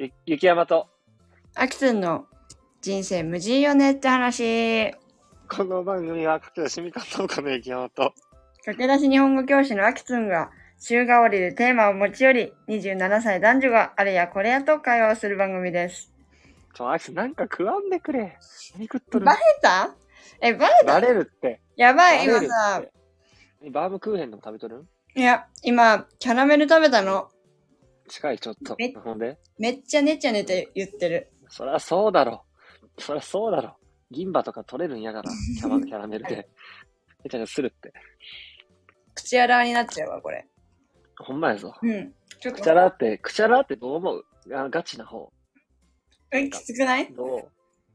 ゆ雪山と、アキツンの人生無事よねって話。この番組は駆け出しみかん農家の雪山と、駆け出し日本語教師のアキツンが週替わりでテーマを持ち寄り、27歳男女があれやこれやと会話をする番組です。ちょ、あいつなんか食わんでくれ。何食っとる？バレた？え、バレた？バレるって。やばい、今さ。バームクーヘンでも食べとる？いや、今、キャラメル食べたの。近い、ちょっとめ。ほんで？めっちゃねちゃねって言ってる。そりゃそうだろ。そりゃそうだろ。銀歯とか取れるんやから、キャラキャラメルで。めちゃくちゃするって。口洗わになっちゃうわ、これ。ほんまやぞ。うん。ちょっくとちゃらって、くちゃらってどう思う？あガチな方。え、きつくない？どう？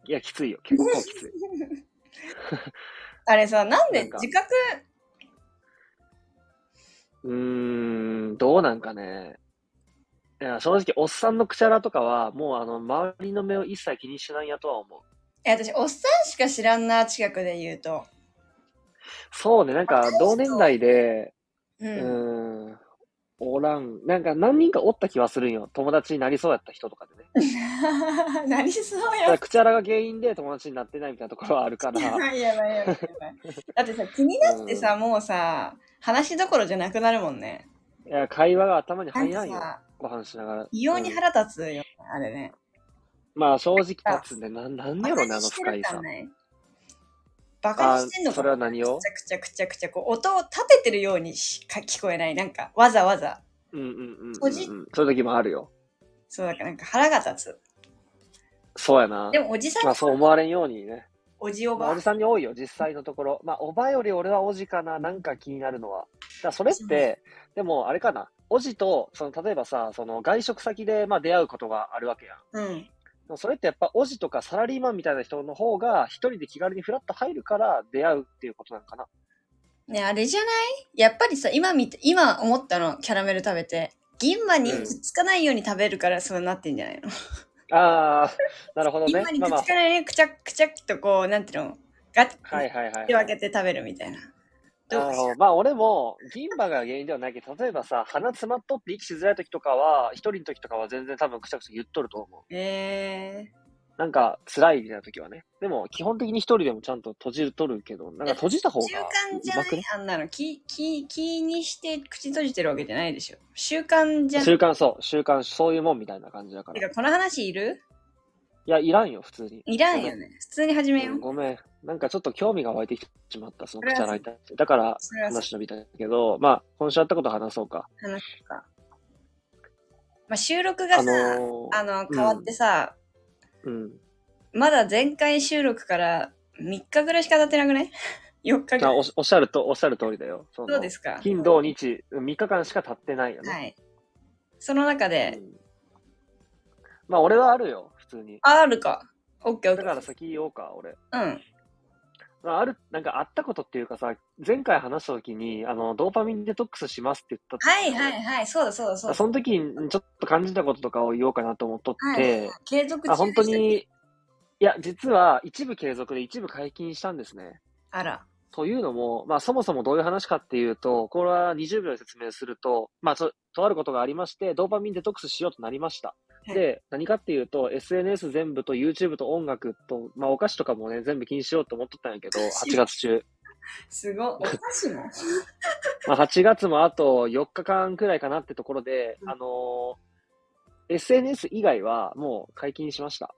いや、きついよ。結構きつい。あれさ、なんでなんか自覚、うーん、どうなんかね。いや、正直、おっさんのくちゃらとかは、もうあの、周りの目を一切気にしないやとは思う。え、私、おっさんしか知らんな、近くで言うと。そうね、なんか、同年代で、う。うんーん、おらん。なんか、何人かおった気はするんよ。友達になりそうやった人とかでね。なりそうたやだ、くちゃらが原因で友達になってないみたいなところはあるから。やばいやばいやばい。だってさ、気になってさ、もうさ、話どころじゃなくなるもんね。いや、会話が頭に入らんよ。ご飯しながら。異様にうん腹立つよね、あれね。まあ、正直立つね。なん、なんやろね、あの深いさ。バカにしてんのかあそれは何を？くちゃくちゃくちゃくちゃ、こう、音を立ててるようにしか聞こえない。なんか、わざわざ。うんうんうんうん、そういう時もあるよ。そう、だからなんか腹が立つ。そうやな。でも、おじさん、まあ、そう思われんようにね。おじおばまあおじ。さんに多いよ、実際のところ。まあ、おばより俺はおじかな、なんか気になるのは。だそれって、でもあれかな、おじと、その、例えばさ、その、外食先で、まあ、出会うことがあるわけやん。うん。それってやっぱ、おじとかサラリーマンみたいな人の方が、一人で気軽にフラッと入るから出会うっていうことなのかな。ね、あれじゃない？やっぱりさ、今見て、今思ったの、キャラメル食べて。銀歯にくっつかないように食べるからそうなってんじゃないの、ああ、なるほど銀ね歯。にくつかないようにくちゃくちゃっとこう、なんていうの？ガッはいはいはい、手分けて食べるみたいな。どうなるほど。まあ俺も、銀歯が原因ではないけど、例えばさ、鼻詰まっとって息しづらい時とかは、一人の時とかは全然多分くちゃくちゃ言っとると思う。えなんか辛いみたいな時はね。でも基本的に一人でもちゃんと閉じとるけど、なんか閉じた方ー、が習慣じゃないうまくね？あんなの気、気、気にして口閉じてるわけじゃないでしょ。習慣じゃない。習慣そう、習慣そういうもんみたいな感じだかてか、この話いる？や、いらんよ、普通に。いらんよね。普通に始めよう。ごめん。なんかちょっと興味が湧いてきてしまった、その口洗いに対して。だから話伸びたけど、まあ、今週あったこと話そうか。話すか。まあ、収録があさ、のーあの、変わってさ、うん。まだ前回収録から3日ぐらいしか経ってなくない ?4 日ぐあらい。おおっしゃると、おっしゃる通りだよ。そうですか金、土、日、3日間しか経ってないよね。はい。その中で、うんまあ、俺はあるよ、普通に。あ、あるか。オッケーオッケー。だから先言おうか、俺。うん。まあ、ある、なんかあったことっていうかさ、前回話した時に、あの、ドーパミンデトックスしますって言ったはいはいはい。そうだそうだそうだ。その時にちょっと感じたこととかを言おうかなと思っとって、はい、継続あ本当に、いや、実は一部継続で一部解禁したんですね。あら。というのも、まあそもそもどういう話かっていうと、これは20秒で説明すると、まあと、とあることがありまして、ドーパミンデトックスしようとなりました。はいで、何かっていうと、SNS 全部と YouTube と音楽と、まあお菓子とかもね、全部禁止しようと思っとったんやけど、8月中。すごい。お菓子も？まあ8月もあと4日間くらいかなってところで、うんあのー SNS 以外はもう解禁しました。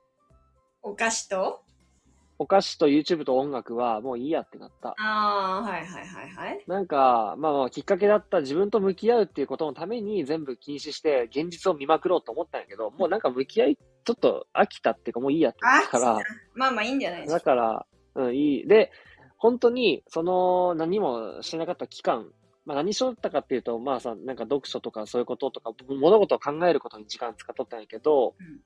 お菓子と？お菓子と YouTube と音楽はもういいやってなった。ああ、はいはいはいはい。なんか、まあまあ、きっかけだった自分と向き合うっていうことのために全部禁止して、現実を見まくろうと思ったんやけど、もうなんか向き合い、ちょっと飽きたっていうかもういいやってなったから、まあまあいいんじゃないですだか。から、うん、いい。で、本当に、その、何もしてなかった期間、まあ何しとったかっていうと、まあさ、なんか読書とかそういうこととか、物事を考えることに時間使っとったんやけど、うん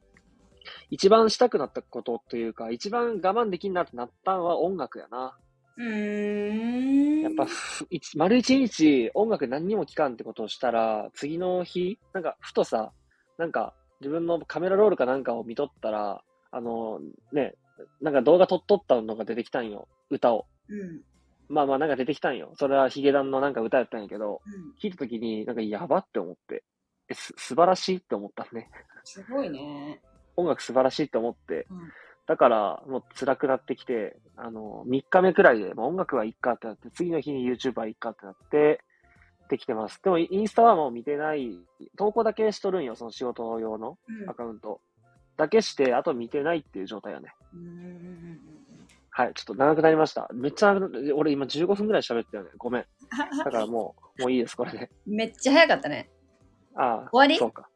一番したくなったことというか、一番我慢できんなってなったのは音楽やな。うーん。やっぱ、ふ一丸一日音楽何にも聴かんってことをしたら、次の日、なんか、ふとさ、なんか、自分のカメラロールかなんかを見とったら、あの、ね、なんか動画撮っとったのが出てきたんよ。歌を。うん。まあまあなんか出てきたんよ。それはヒゲダンのなんか歌やったんやけど、うん。聞いた時になんかやばって思って。えす素晴らしいって思ったね。すごいね。音楽素晴らしいって思って、うんだからもう辛くなってきて、あの、3日目くらいで、もう音楽はいっかってなって、次の日に YouTube はいっかってなって、できてます。でもインスタはもう見てない、投稿だけしとるんよ、その仕事用のうんアカウント。だけして、あと見てないっていう状態やね。うんうんうんはい、ちょっと長くなりました。めっちゃ長くな、俺今15分くらい喋ったよね。ごめん。だからもう、もういいです、これで。う んめっちゃ早かったね。ああ、終わり？そうか。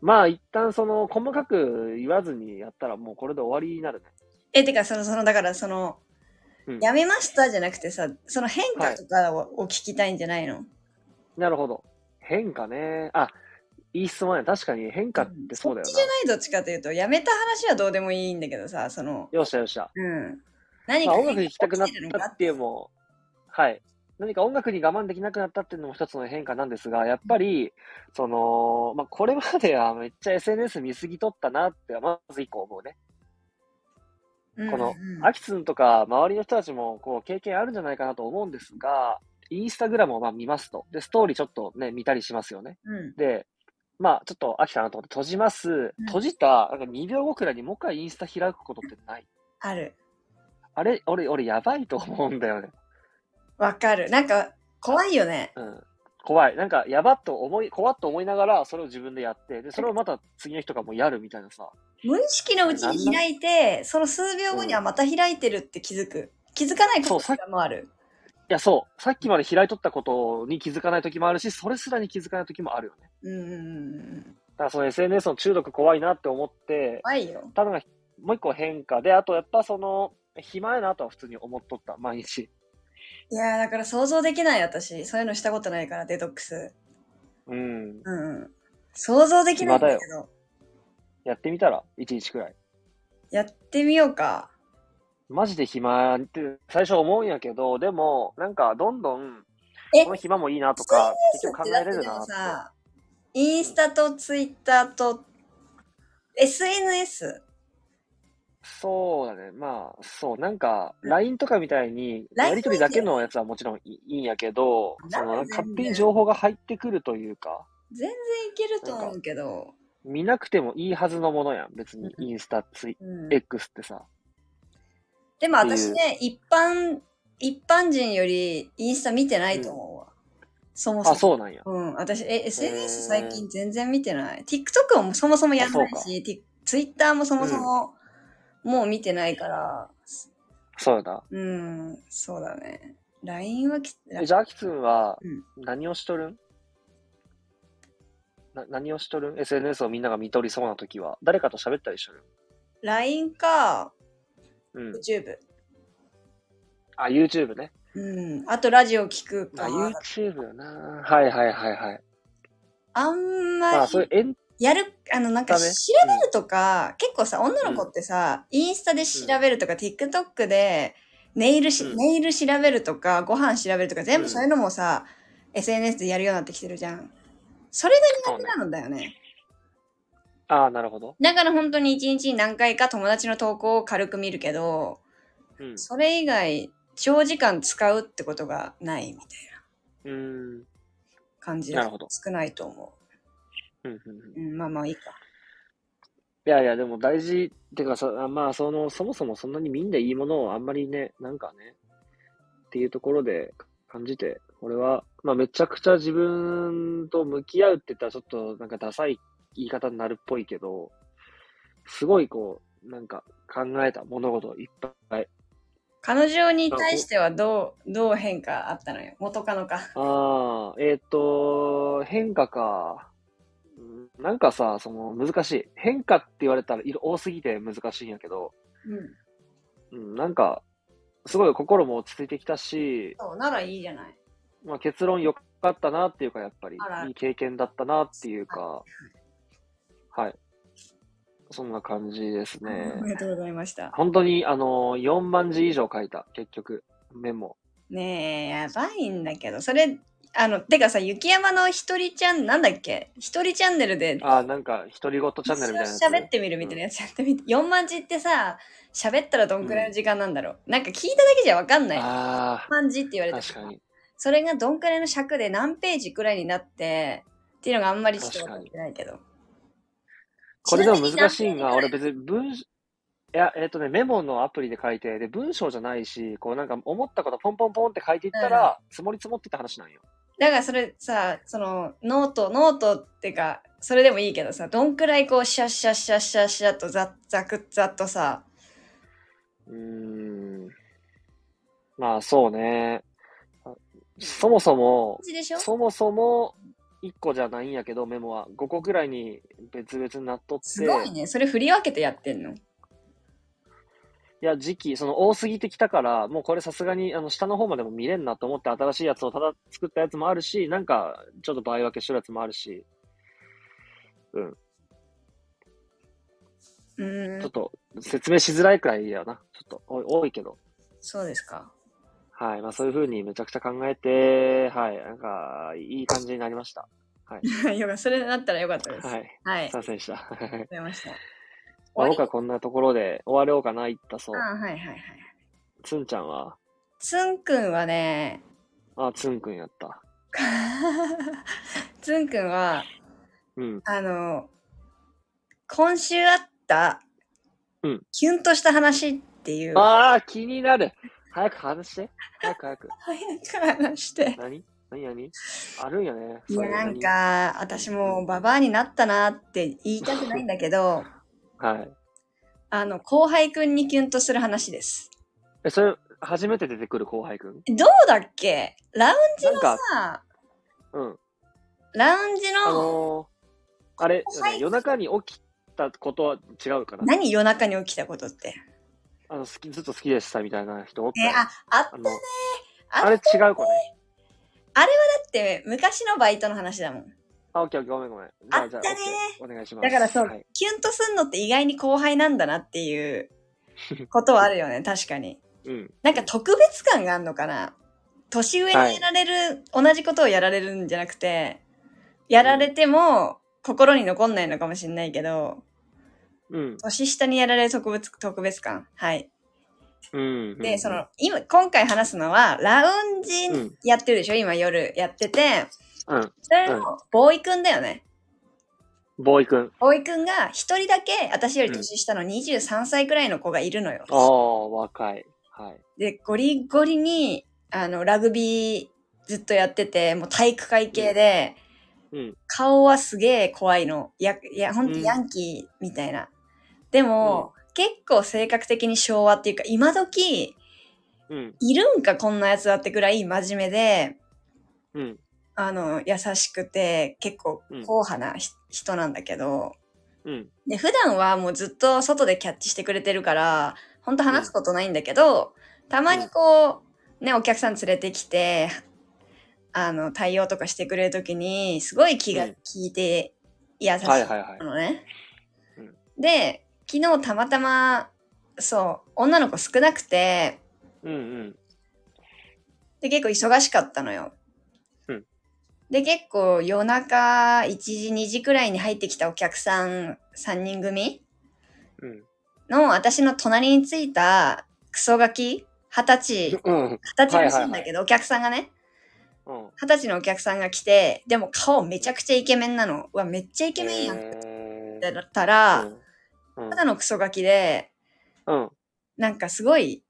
まあ、一旦その、細かく言わずにやったらもうこれで終わりになるね。え、てか、その、その、だから、その、うんやめましたじゃなくてさ、その変化とかを,、を聞きたいんじゃないの？なるほど。変化ね。あ、いい質問や。確かに変化ってそうだよっちじゃないどっちかというと、やめた話はどうでもいいんだけどさ、その、な。よっしゃよっしゃ。うん。何まあ、か音楽きたくなっ起きてるのかたっていうのも、はい。何か音楽に我慢できなくなったっていうのも一つの変化なんですが、やっぱり、その、まあ、これまではめっちゃ SNS 見すぎとったなって、まず一個思うね。このアキツンとか周りの人たちもこう経験あるんじゃないかなと思うんですが、インスタグラムをまあ見ますと。で、ストーリーちょっとね、見たりしますよね。うん。で、まあちょっと飽きたなと思って閉じます。閉じた、なんか2秒後くらいにもう一回インスタ開くことってない。ある。あれ、俺、俺やばいと思うんだよね。わかる。なんか、怖いよね。うん。怖い。なんか、やばっと思い、怖っと思いながら、それを自分でやって、で、それをまた次の人がもうやるみたいなさ。無意識のうちに開いて、その数秒後にはまた開いてるって気づく。気づかないこともある。いや、そう。さっきまで開いとったことに気づかない時もあるし、それすらに気づかない時もあるよね。うん。だからその SNS の中毒怖いなって思って、怖いよ。たのがもう一個変化で、あとやっぱその、暇やなとは普通に思っとった、毎日。いやーだから想像できない私。そういうのしたことないから、デトックス。うん。うんうん。想像できないんだけ暇ど。やってみたら、一日くらい。やってみようか。マジで暇って最初思うんやけど、でも、なんかどんどん、えこの暇もいいなとか、結局考えれるなって。もさ、インスタとツイッターと SNS。そうだね。まあ、そう、なんか、LINE とかみたいに、やりとりだけのやつはもちろんいいんやけど、その、勝手に情報が入ってくるというか、全然いけると思うけど。見なくてもいいはずのものやん。別に、うんインスタ、ツイ、うん、X ってさ。でも私ね、一般、一般人よりインスタ見てないと思うわ。そもそも。あ、そうなんや。うん、私、え、SNS 最近全然見てない。TikTok もそもそもやんないあし、Twitter もそもそももう見てないから、そうだ。うん、そうだね。LINE はき、えじゃあ、アキツンはうん何をしとるん？な何をしとる？ん ?SNS をみんなが見とりそうなときは。誰かと喋ったりしとる？LINE か、うん。YouTube。あ、YouTube ね。うん。あとラジオ聞くか。あ、YouTube よな。はいはいはいはい。あんままあ、りそういうエンやる、あの、なんか調べるとか、結構さ、女の子ってさ、インスタで調べるとか、TikTok でネイルし、うんネイル調べるとか、ご飯調べるとか、全うん部そういうのもさ、SNS でやるようになってきてるじゃん。それが苦手なのだよね。ああ、なるほど。だから本当に一日に何回か友達の投稿を軽く見るけど、うん。それ以外、長時間使うってことがないみたいなうーん。感じなるほど少ないと思うんうんうんう。うん、まあまあいいか。いやいや、でも大事、てかさ、あまあ、その、そもそもそんなに見んでいいものをあんまりね、なんかね、っていうところで感じて、俺は、まあ、めちゃくちゃ自分と向き合うって言ったらちょっとなんかダサい言い方になるっぽいけど、すごいこう、なんか考えた物事いっぱい。彼女に対してはどう、どう変化あったのよ？元カノか。ああ、えーっと、変化か。うんなんかさ、その難しい。変化って言われたら色多すぎて難しいんやけど、うん。うん、なんか、すごい心も落ち着いてきたし、そう、ならいいじゃない。まあ、結論良かったなっていうか、やっぱりあら、いい経験だったなっていうか、はい。そんな感じですねお。めでとうございました。本当に、あの、4万字以上書いた、結局、メモ。ねえ、やばいんだけど、それ、あの、てかさ、雪山の一人チャン、なんだっけ？一人チャンネルで、あ、なんか、独り言チャンネルみたいなやつ。喋ってみるみたいなやつやってみて、4万字ってさ、喋ったらどんくらいの時間なんだろう。なんか聞いただけじゃわかんない。4あ万字って言われあ、て確かに。それがどんくらいの尺で何ページくらいになって、っっていうのがあんまりちょっと分かってないけど。これでも難しいんが、俺別に文、いや、えっ、とね、メモのアプリで書いて、で、文章じゃないし、こうなんか思ったことポンポンポンって書いていったら、積もり積もってって話なんよ。だからそれさ、そのノート、ノートってか、それでもいいけどさ、どんくらいこうシャッシャッシャッシャッシャッとざざくざっとさ、うーん。まあ、そうね。そもそも、そもそも、1個じゃないんやけど、メモは。5個ぐらいに別々になっとって。すごいね。それ振り分けてやってんのいや、時期、その多すぎてきたから、もうこれさすがに、あの、下の方までも見れんなと思って新しいやつをただ作ったやつもあるし、なんか、ちょっと場合分けしてるやつもあるし、うーんちょっ、と説明しづらいくらいやな。ちょっと多いけど。そうですか。はい。まあそういう風にめちゃくちゃ考えて、はい。なんか、いい感じになりました。よかそれだったらよかったです。はい。はい。すいませんでした。わかりました。まあ終わ僕はこんなところで終わろうかな、言ったそうり。あはいはいはい。つんちゃんは、つんくんはね、あ、つんくんやった。つんくんは、うん。あの、今週あった、うんキュンとした話っていう、ああ、気になる。早く話して。早く早く。早く話して。何？何？何？あるんやね。いや、なん。か、私もうババアになったなって言いたくないんだけど、何はい。あの、後輩くんにキュンとする話です。え、それ、初めて出てくる後輩くん？どうだっけ？ラウンジのさ、うん。ラウンジあの、のー、あれ、夜中に起きたことは違うかな？何？夜中に起きたことって。あの、好き、ずっと好きでしたみたいな人おったえ、よあ、あったあね。の、ああれ違う子ね？だって昔のバイトの話だもん。あ、オッケーオッケー、ごめんごめん。じゃあ、ったねお願いします。だからそう、はい。キュンとすんのって意外に後輩なんだなっていうことはあるよね、確かに。うん。なんか特別感があるのかな？年上にやられる、同じことをやられるんじゃなくて、やられても心に残んないのかもしれないけど、うん。年下にやられる特別、特別感。はい。うん。で、その、今、今回話すのは、ラウンジうん。やってるでしょ？今夜やってて、うん。それの、ボーイくんだよね。ボーイくん。ボーイくんが一人だけ私より年下の23歳くらいの子がいるのよ。ああ、若い。はい。で、ゴリゴリに、あの、ラグビーずっとやってて、もう体育会系で、うん。顔はすげえ怖いの。や、いや、ほんとうんヤンキーみたいな。でも、結構性格的に昭和っていうか、今時、うん。いるんかこんなやつだってくらい真面目で、うん。あの、優しくて、結構うん硬派なひ人なんだけど、うん。で、普段はもうずっと外でキャッチしてくれてるから、ほんと話すことないんだけど、たまにこう、ね、お客さん連れてきて、あの、対応とかしてくれるときに、すごい気がうん利いて優しい。のね。うんで、昨日たまたま、そう、女の子少なくて、うんうん。で、結構忙しかったのよ。うんで、結構夜中1時、2時くらいに入ってきたお客さん3人組？うん。の私の隣についたクソガキ二十歳、うん。二十歳らしいんだけど、お客さんがね、うん。二十歳のお客さんが来て、でも顔めちゃくちゃイケメンなの。うわ、めっちゃイケメンやんってえ言ったら。ただのクソガキで、うん。なんかすごい、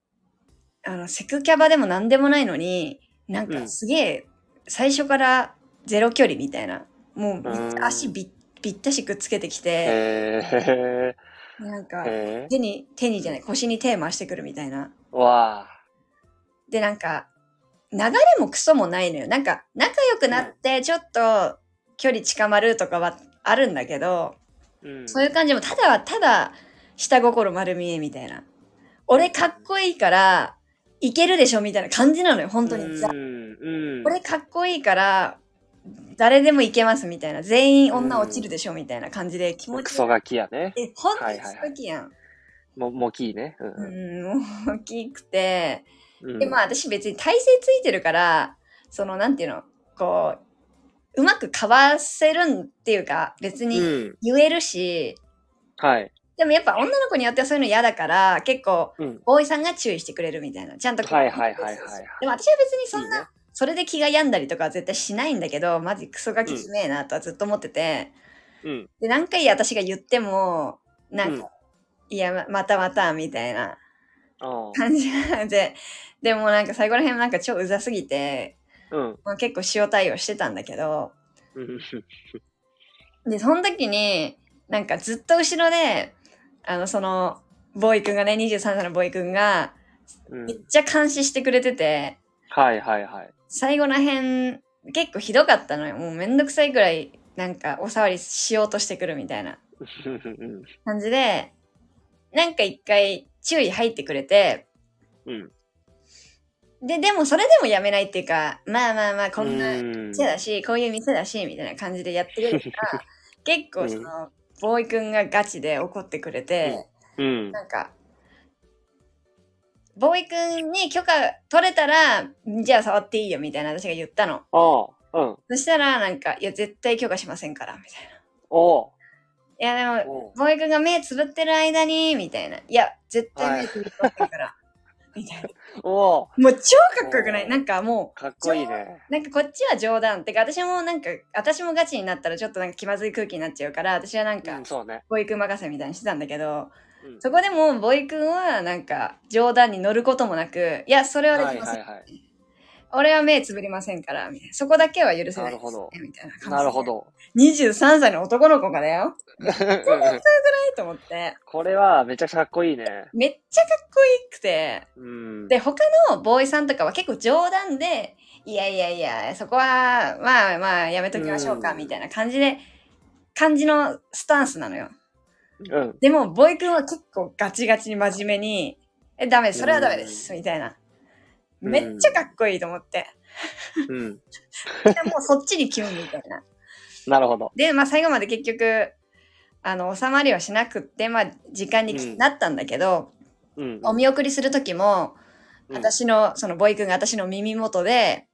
あの、セクキャバでも何でもないのに、なんかすげえ、最初からゼロ距離みたいな。もう足びぴったしくっつけてきて、へなんか手に、手にじゃない、腰に手回してくるみたいな。ー。わあ。で、なんか、流れもクソもないのよ。なんか、仲良くなって、ちょっと距離近まるとかはあるんだけど、うん。そういう感じも、ただはただ、下心丸見えみたいな。俺かっこいいから、いけるでしょみたいな感じなのよ、本当に。ザうん。うん。俺かっこいいから、誰でもいけますみたいな。全員女落ちるでしょみたいな感じで気持ちが。クソガキやね。え、ほんとにクソはいはいはいガキやん。も、もきいね。う。うんう大きくて。うんで、まあ私別に体勢ついてるから、その、なんていうの、こう、うまくかわせるんっていうか、別にうん。言えるし、はい。でもやっぱ女の子によってはそういうの嫌だから、結構、うん。ボーイさんが注意してくれるみたいな。ちゃんとはいはいはいはいはいでも私は別にそんな、それで気が病んだりとかは絶対しないんだけど、マジクソガキしめえなとはずっと思ってて、うん。で、何回私が言っても、なんか、いや、ままたまた、みたいなあ感じで、でもなんか最後ら辺なんか超うざすぎて、あ。うん。まあ、結構塩対応してたんだけど、うん。で、その時に、なんかずっと後ろで、あの、その、ボーイくんがね、23歳のボーイくんが、うんめっちゃ監視してくれてて、はいはいはい。最後ら辺、結構ひどかったのよ。もうめんどくさいくらい、なんかお触りしようとしてくるみたいなうん感じで、なんか一回注意入ってくれて、うん。で、でもそれでもやめないっていうか、まあまあまあ、こんなうん店だし、こういう店だし、みたいな感じでやってくれるから、結構その、ボーイくんがガチで怒ってくれて、うん。なんか、ボーイくんに許可取れたら、じゃあ触っていいよみたいな私が言ったの。ああ。うん。そしたらなんか、いや、絶対許可しませんから、みたいな。おういや、でも、おうボーイくんが目つぶってる間に、みたいな。いや、絶対目つぶってませんから。みたいな。おうもう超かっこよくない？なんかもかっこいいね。う、なんかこっちは冗談。てか私もなんか、私もガチになったらちょっとなんか気まずい空気になっちゃうから、私はなんかうん、、そうね。ボーイくん任せみたいにしてたんだけど、うんそこでもボーイくんはなんか冗談に乗ることもなく、いや、それはできません。はいはいはい。俺は目つぶりませんから、みたいな。そこだけは許せないです、ね。なな感じで。なるほ。ど。23歳の男の子がだよ。はい？と思って。これはめちゃくちゃかっこいいね。めっちゃかっこいいくて。うん。で、他のボーイさんとかは結構冗談で、いやいやいや、そこは、まあまあ、やめときましょうか、うんみたいな感じで、感じのスタンスなのよ。うん。でも、ボーイくんは結構ガチガチに真面目に、え、ダメそれはダメです、みたいな。うんめっちゃかっこいいと思って。うん。でもうそっちに気分みたいな。なるほど。で、まあ最後まで結局、あの、収まりはしなくって、まあ時間にうんなったんだけど、うん。お見送りする時も、うん私の、そのボーイくんが私の耳元で、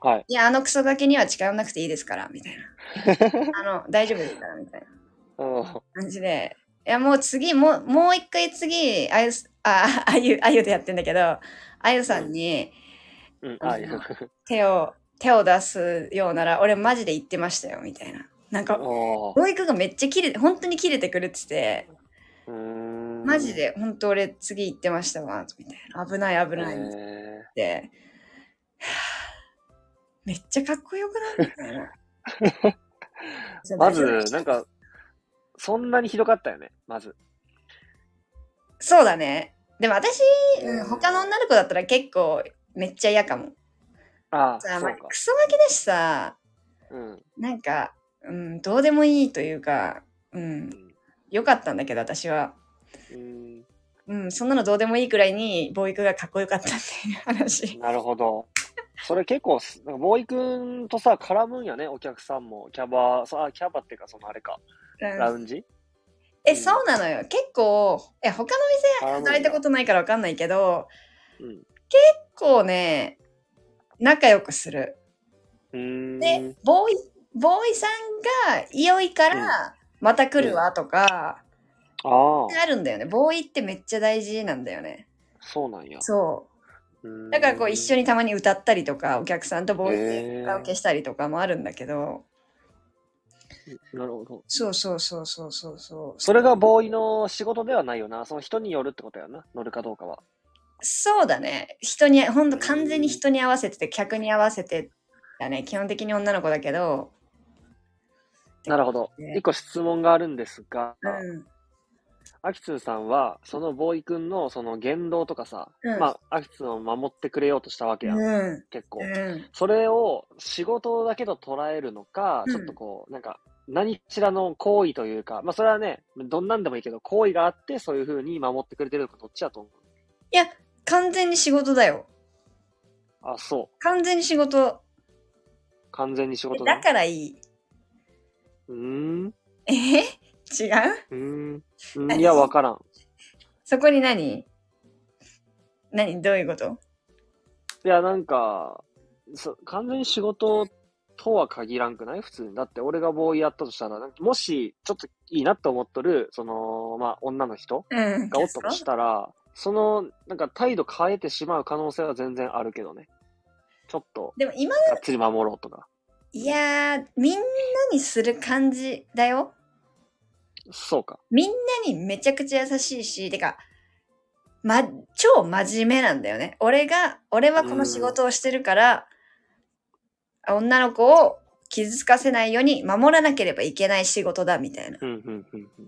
はい。いや、あのクソガキには近寄んなくていいですから、みたいな。あの、大丈夫ですから、みたいなうん。感じで。いや、もう次、もう、もう一回次、あゆす、あ、あゆ、あゆでやってんだけど、あゆさんにうん。あ、いや手を、手を出すようなら、俺マジで言ってましたよ、みたいな。なんか、おーボーイくんがめっちゃ切れて、本当に切れてくれてて。マジで、本当俺次行ってましたわ、みたいな。危ない危ないっへて。は ぁめっちゃかっこよくない？みたいな。ーまず、なんか、そんなにひどかったよね、まず。そうだね。でも私、うんうん他の女の子だったら結構めっちゃ嫌かも。ああ、そうかク。ソガキだしさ、うん。なんか、うん、どうでもいいというか、うん、よかったんだけど私は。うん。うん、そんなのどうでもいいくらいにボーイクがかっこよかったっていう話。なるほど。それ結構す、なんかボーイ君とさ、絡むんやね、お客さんも。キャバ、そうあ、キャバっていうか、そのあれか、うんラウンジ？え、そうなのよ。結構、え、他の店働いたことないからわかんないけど、うん。結構ね、仲良くする。で、ボーイ、ボーイさんが良いから、また来るわとか、ああ、あるんだよね。ボーイってめっちゃ大事なんだよね。そうなんや。そう。だからこう一緒に。にたまに歌ったりとか、お客さんとボーイへでーカラオケしたりとかもあるんだけど、なるほど。そうそうそうそうそうそう。それがボーイの仕事ではないよな。その人によるってことやな。乗るかどうかは。そうだね。人に、ほんと完全に人に合わせてて、客に合わせてだね。基本的に女の子だけど、なるほど。ね一個質問があるんですが、うん。アキツンさんは、そのボーイ君のその言動とかさ、うんまあ、アキツンを守ってくれようとしたわけやん。うん。結構。うん。それを仕事だけと捉えるのか、うんちょっとこう、なんか、何かしらの行為というか、まあそれはね、どんなんでもいいけど、行為があって、そういうふうに守ってくれてるのか、どっちだと思う？いや、完全に仕事だよ。あ、そう。完全に仕事。完全に仕事だ。だからいい？うーん。え？違う？うーん。うんいや、わからん。そこに何？何？どういうこと？いや、なんか、そ完全に仕事とは限らんくない？普通に。だって俺がボーイやったとしたら、もし、ちょっといいなって思っとる、その、まあ、女の人うん。がおったとしたら、その、なんか態度変えてしまう可能性は全然あるけどね。ちょっと、でも今、がっつり守ろうとか。いやー、みんなにする感じだよ。そうか。みんなにめちゃくちゃ優しいし、てか、ま、超真面目なんだよね。俺が、俺はこの仕事をしてるから、女の子を傷つかせないように守らなければいけない仕事だ、みたいな。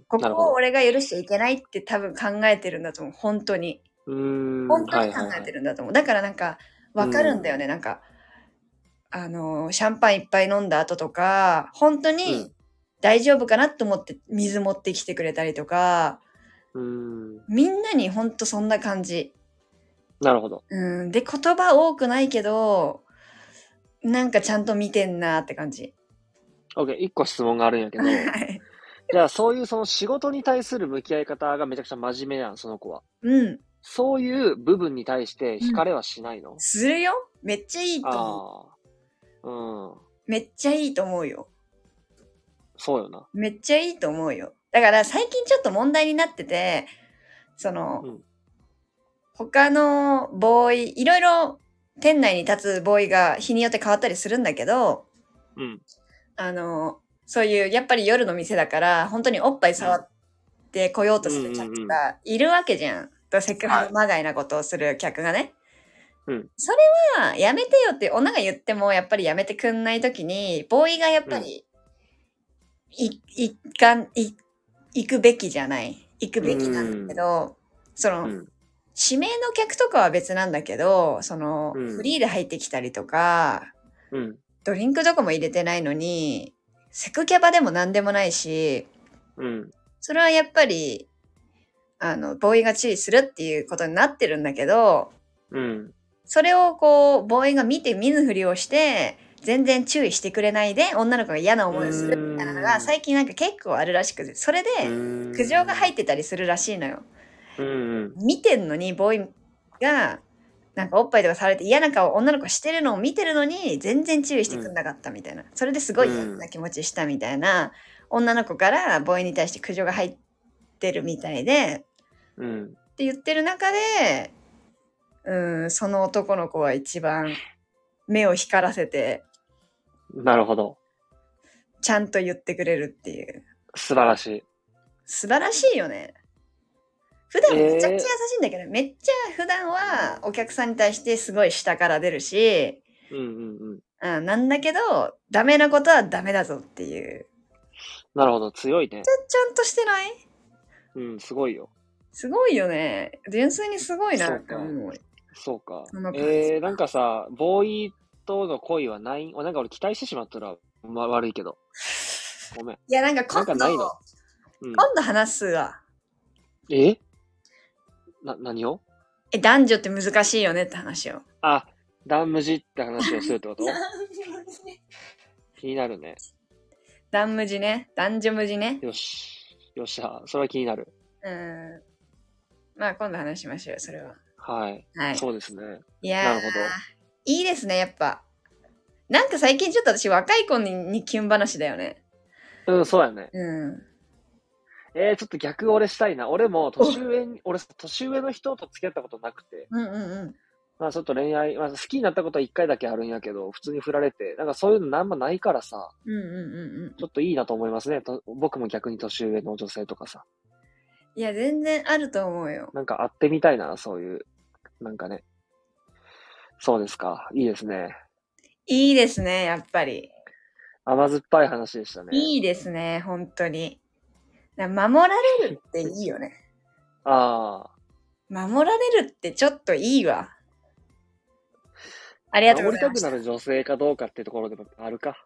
こ。こを俺が許しちゃいけないって多分考えてるんだと思う。本当に。本当に考えてるんだと思う。だからなんか、わかるんだよね。なんか、あの、シャンパンいっぱい飲んだ後とか、本当うにん大丈夫かなと思って水持ってきてくれたりとか、うーん。みんなにほんとそんな感じ。なるほど。うん。で、言葉多くないけど、なんかちゃんと見てんなって感じ。OK、一個質問があるんやけど、はいじゃあそういうその仕事に対する向き合い方がめちゃくちゃ真面目やん、その子は。うん。そういう部分に対して惹かれはしないの、するよめっちゃいいと思う。ああ。うん。めっちゃいいと思うよ。そうよな。めっちゃいいと思うよ。だから最近ちょっと問題になってて、その、うん他のボーイ、いろいろ店内に立つボーイが日によって変わったりするんだけど、うん。あの、そういう、やっぱり夜の店だから、本当におっぱい触って来ようとする客がいるわけじゃん。とセクハラまがいなことをする客がね。うんそれは、やめてよって女が言っても、やっぱりやめてくんないときに、ボーイがやっぱり、い、いかん、い、行くべきじゃない。行くべきなんだけど、その、うん。指名の客とかは別なんだけど、その、うんフリーで入ってきたりとか、うん。ドリンクとかも入れてないのに、セクキャバでも何でもないし、うん。それはやっぱり、あの、ボーイが注意するっていうことになってるんだけど、うん。それをこう、ボーイが見て見ぬふりをして、全然注意してくれないで、女の子が嫌な思いをするみたいなのが、うん最近なんか結構あるらしくて、それで、苦情が入ってたりするらしいのよ。うんうん。見てんのに、ボーイが、なんかおっぱいとかされて嫌な顔女の子してるのを見てるのに全然注意してくんなかったみたいな。それですごい嫌な気持ちしたみたいな女の子からボーイに対して苦情が入ってるみたいで、うん。って言ってる中で、うん、その男の子は一番目を光らせて、なるほど。ちゃんと言ってくれるっていう。素晴らしい。素晴らしいよね。普段めちゃくちゃ優しいんだけど、めっちゃ普段はお客さんに対してすごい下から出るし、うんうんうん。うん、なんだけど、ダメなことはダメだぞっていう。なるほど。強いね。ちゃんとしてない？うん、すごいよ。すごいよね。純粋にすごいなって思う。そうかそえー、なんかさ、ボーイとの恋はない？なんか俺期待してしまったら、ま、悪いけど。ごめん。いや、なんか今度、なんかないの？うん、今度話すわ。え？な、何を？え、男女って難しいよねって話を。あ、ダンムジって話をするってこと？気になるね。男無事ね？男女無事ね？よし。よっしゃ。それは気になる。うん。まあ今度話しましょうよ、それは。はい。はい。そうですね。いやーなるほどいいですね、やっぱ。なんか最近ちょっと私若い子ににキュン話だよね。うん、そうやね。うん。えー、ちょっと逆俺したいな。俺も年上に、俺、年上の人と付き合ったことなくて、うんうんうん。まあちょっと恋愛、まあ好きになったことは一回だけあるんやけど、普通に振られて、なんかそういうのなんもないからさ、うんうんうんうん。ちょっといいなと思いますね。と僕も逆に年上の女性とかさ。いや、全然あると思うよ。なんか会ってみたいな、そういう。なんかね。そうですか。いいですね。いいですね、やっぱり。甘酸っぱい話でしたね。いいですね、本当に。な守られるっていいよね。あ守られるってちょっといいわ。ありあ。がとうご守りざいました。たくなる女性かどうかっていうところでもあるか。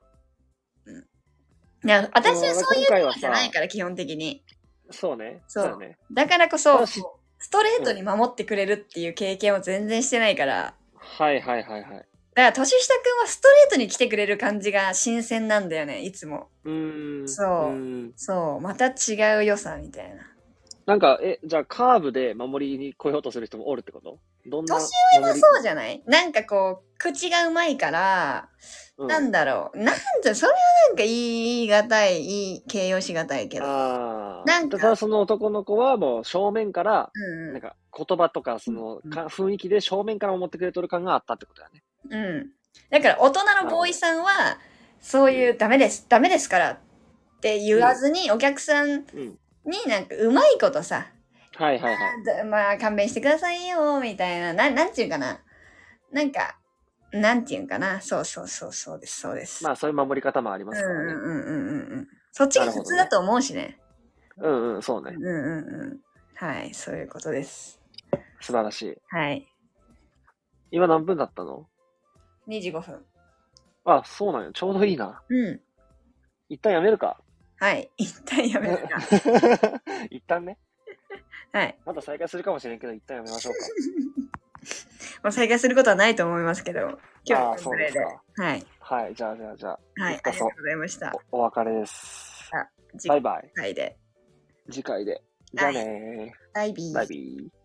いや私はそういう今回はさのじゃないから、基本的に。そうね。そうだね。だからこそ、ストレートに守ってくれるっていう経験を全然してないから。はいはいはいはい。だから、年下くんはストレートに来てくれる感じが新鮮なんだよね、いつも。うーん。そうそう、また違う良さみたいな。なんか、え、じゃあカーブで守りに来ようとする人もおるってこと？どんな年上はそうじゃない？なんかこう、口がうまいから、なんだろう。なんだ、それはなんか言い難い、いい、形容し難いけど。なんかただその男の子はもう正面から、うんなんか言葉とかそのうんか雰囲気で正面から思ってくれとる感があったってことだね。うん。だから大人のボーイさんは、そういうダメです、ダメですからって言わずに、お客さんうん。になんかうまいことさ、はいはいはい。だまあ勘弁してくださいよ、みたいな、ななんていうかな。なんか、なんていうかな。そうそうそうそうです、そうです。まあそういう守り方もありうんますからね。うんうんうんうんうん。そっちが普通だと思うしね。うんうん、そうねうん。うんうん。はい、そういうことです。素晴らしい。はい。今何分だったの？25分。あ、そうなんよ。ちょうどいいな。うん。一旦やめるか。はい。一旦やめるか。一旦ね。はい。また再開するかもしれんけど、一旦やめましょうもう 再開することはないと思いますけど、今日ああはこれで。はい。か。はい、じゃあじゃあじゃあ、はい。ありがとうございました。おお別れです。次バイバイ。回で。次回で。じゃあねバイビー。ー。バイビー。